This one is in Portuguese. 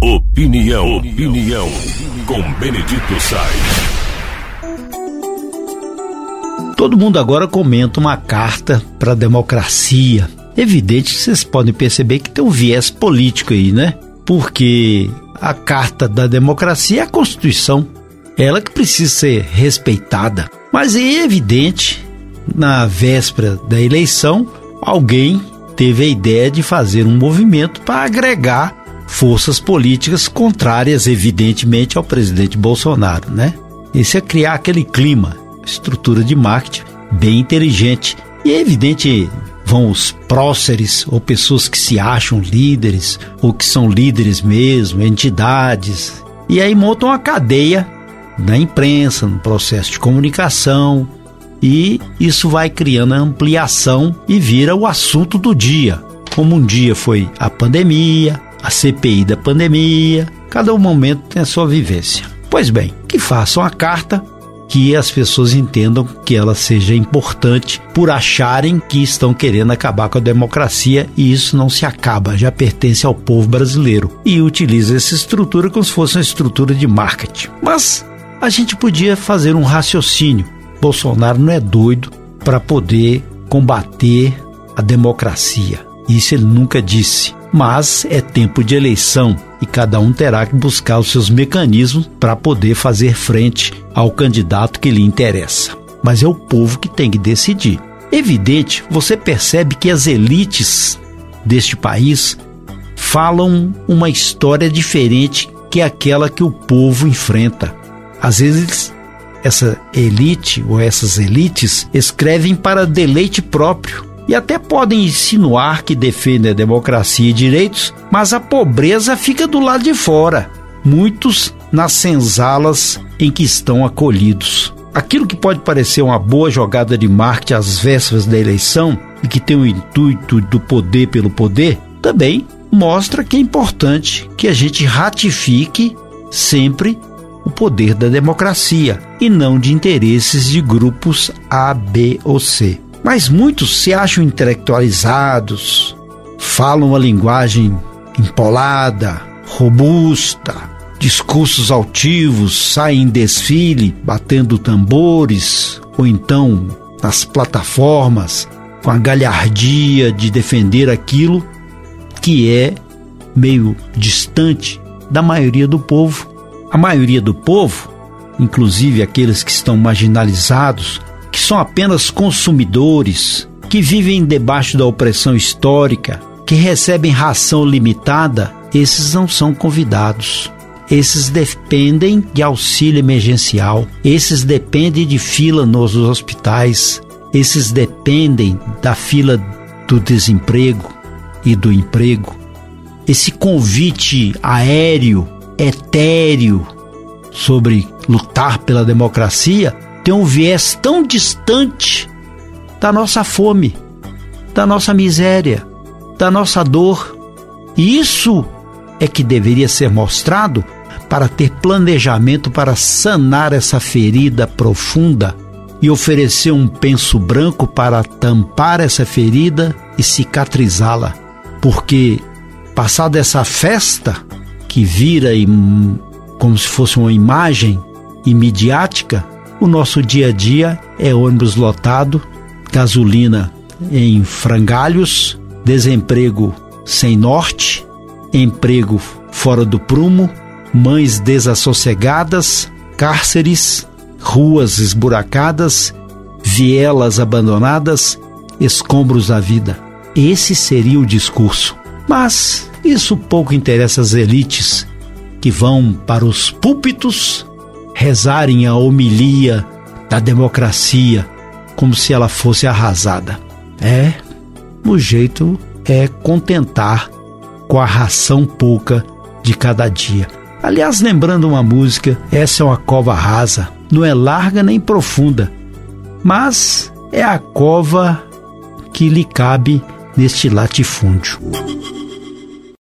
Opinião, opinião, com Benedito Sainz. Todo mundo agora comenta uma carta para a democracia. Evidente que vocês podem perceber que tem um viés político aí, né? Porque a carta da democracia é a Constituição. Ela que precisa ser respeitada. Mas é evidente, na véspera da eleição, alguém teve a ideia de fazer um movimento para agregar forças políticas contrárias, evidentemente, ao presidente Bolsonaro, né? Isso é criar aquele clima, estrutura de marketing bem inteligente. E é evidente, vão os próceres ou pessoas que se acham líderes ou que são líderes mesmo, entidades, e aí montam uma cadeia na imprensa, no processo de comunicação, e isso vai criando ampliação e vira o assunto do dia. Como um dia foi a pandemia, a CPI da pandemia, cada um momento tem a sua vivência. Pois bem, que façam a carta que as pessoas entendam que ela seja importante por acharem que estão querendo acabar com a democracia e isso não se acaba, já pertence ao povo brasileiro e utiliza essa estrutura como se fosse uma estrutura de marketing. Mas a gente podia fazer um raciocínio. Bolsonaro não é doido para poder combater a democracia. Isso ele nunca disse. Mas é tempo de eleição e cada um terá que buscar os seus mecanismos para poder fazer frente ao candidato que lhe interessa. Mas é o povo que tem que decidir. Evidente, você percebe que as elites deste país falam uma história diferente que aquela que o povo enfrenta. Às vezes, essa elite ou essas elites escrevem para deleite próprio e até podem insinuar que defendem a democracia e direitos, mas a pobreza fica do lado de fora. Muitos nas senzalas em que estão acolhidos. Aquilo que pode parecer uma boa jogada de marketing às vésperas da eleição e que tem o intuito do poder pelo poder, também mostra que é importante que a gente ratifique sempre o poder da democracia e não de interesses de grupos A, B ou C. Mas muitos se acham intelectualizados, falam uma linguagem empolada, robusta, discursos altivos, saem em desfile batendo tambores ou então nas plataformas com a galhardia de defender aquilo que é meio distante da maioria do povo. A maioria do povo, inclusive aqueles que estão marginalizados, que são apenas consumidores, que vivem debaixo da opressão histórica, que recebem ração limitada, esses não são convidados. Esses dependem de auxílio emergencial, esses dependem de fila nos hospitais, esses dependem da fila do desemprego e do emprego. Esse convite aéreo, etéreo, sobre lutar pela democracia tem um viés tão distante da nossa fome, da nossa miséria, da nossa dor. E isso é que deveria ser mostrado para ter planejamento para sanar essa ferida profunda e oferecer um penso branco para tampar essa ferida e cicatrizá-la. Porque, passada essa festa que vira como se fosse uma imagem imediática, o nosso dia a dia é ônibus lotado, gasolina em frangalhos, desemprego sem norte, emprego fora do prumo, mães desassossegadas, cárceres, ruas esburacadas, vielas abandonadas, escombros da vida. Esse seria o discurso. Mas isso pouco interessa às elites que vão para os púlpitos rezarem a homilia da democracia como se ela fosse arrasada. É, o jeito é contentar com a ração pouca de cada dia. Aliás, lembrando uma música, essa é uma cova rasa, não é larga nem profunda, mas é a cova que lhe cabe neste latifúndio.